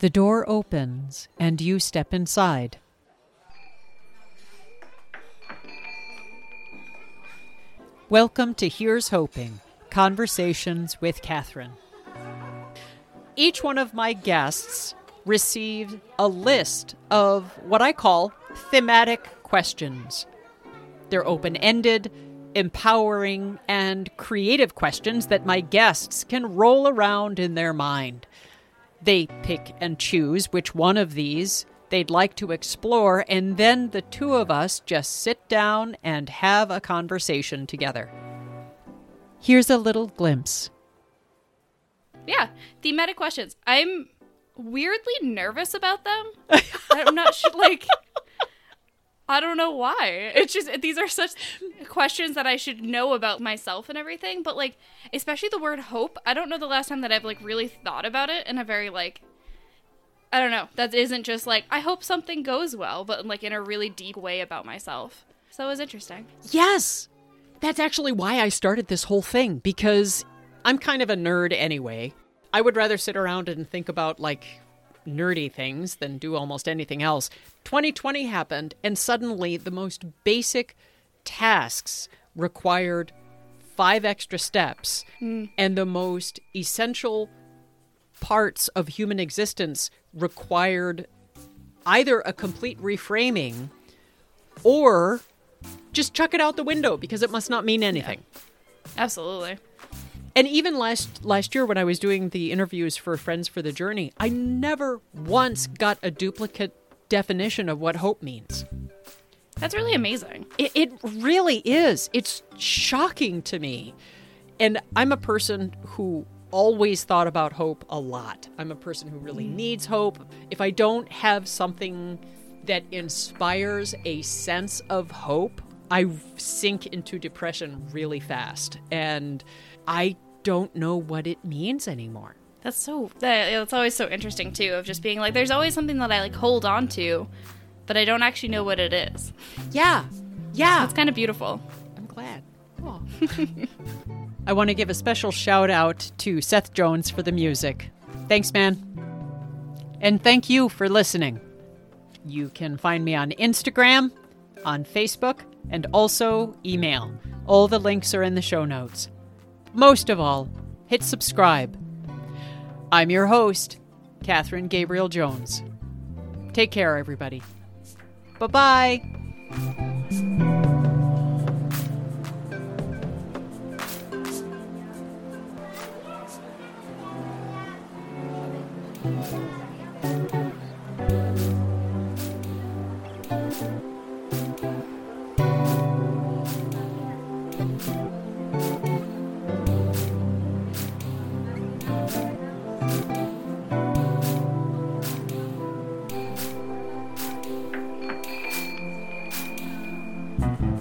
The door opens and you step inside. Welcome to Here's Hoping Conversations with Catherine. Each one of my guests received a list of what I call thematic questions. They're open ended, empowering, and creative questions that my guests can roll around in their mind. They pick and choose which one of these they'd like to explore, and then the two of us just sit down and have a conversation together. Here's a little glimpse. Yeah, thematic questions. I'm weirdly nervous about them. I'm not sure, like, I don't know why. It's just, these are such questions that I should know about myself and everything, but, like, especially the word hope. I don't know the last time that I've, like, really thought about it in a very, like, I don't know. That isn't just like I hope something goes well, but like in a really deep way about myself. So it was interesting. Yes! That's actually why I started this whole thing, because I'm kind of a nerd anyway. I would rather sit around and think about like nerdy things than do almost anything else. 2020 happened, and suddenly the most basic tasks required five extra steps, hmm. and the most essential parts of human existence required either a complete reframing or just chuck it out the window because it must not mean anything. Absolutely. And even last last year when I was doing the interviews for Friends for the Journey, I never once got a duplicate definition of what hope means. That's really amazing. It, it really is. It's shocking to me. And I'm a person who always thought about hope a lot. I'm a person who really needs hope. If I don't have something that inspires a sense of hope, I sink into depression really fast. And I don't know what it means anymore. That's so that it's always so interesting too of just being like there's always something that I like hold on to, but I don't actually know what it is. Yeah. Yeah. It's kind of beautiful. I'm glad. Aw. I want to give a special shout out to Seth Jones for the music. Thanks, man. And thank you for listening. You can find me on Instagram, on Facebook, and also email. All the links are in the show notes most of all, hit subscribe. I'm your host, Catherine Gabriel Jones. Take care, everybody. Bye bye. Thank you. Mm-hmm.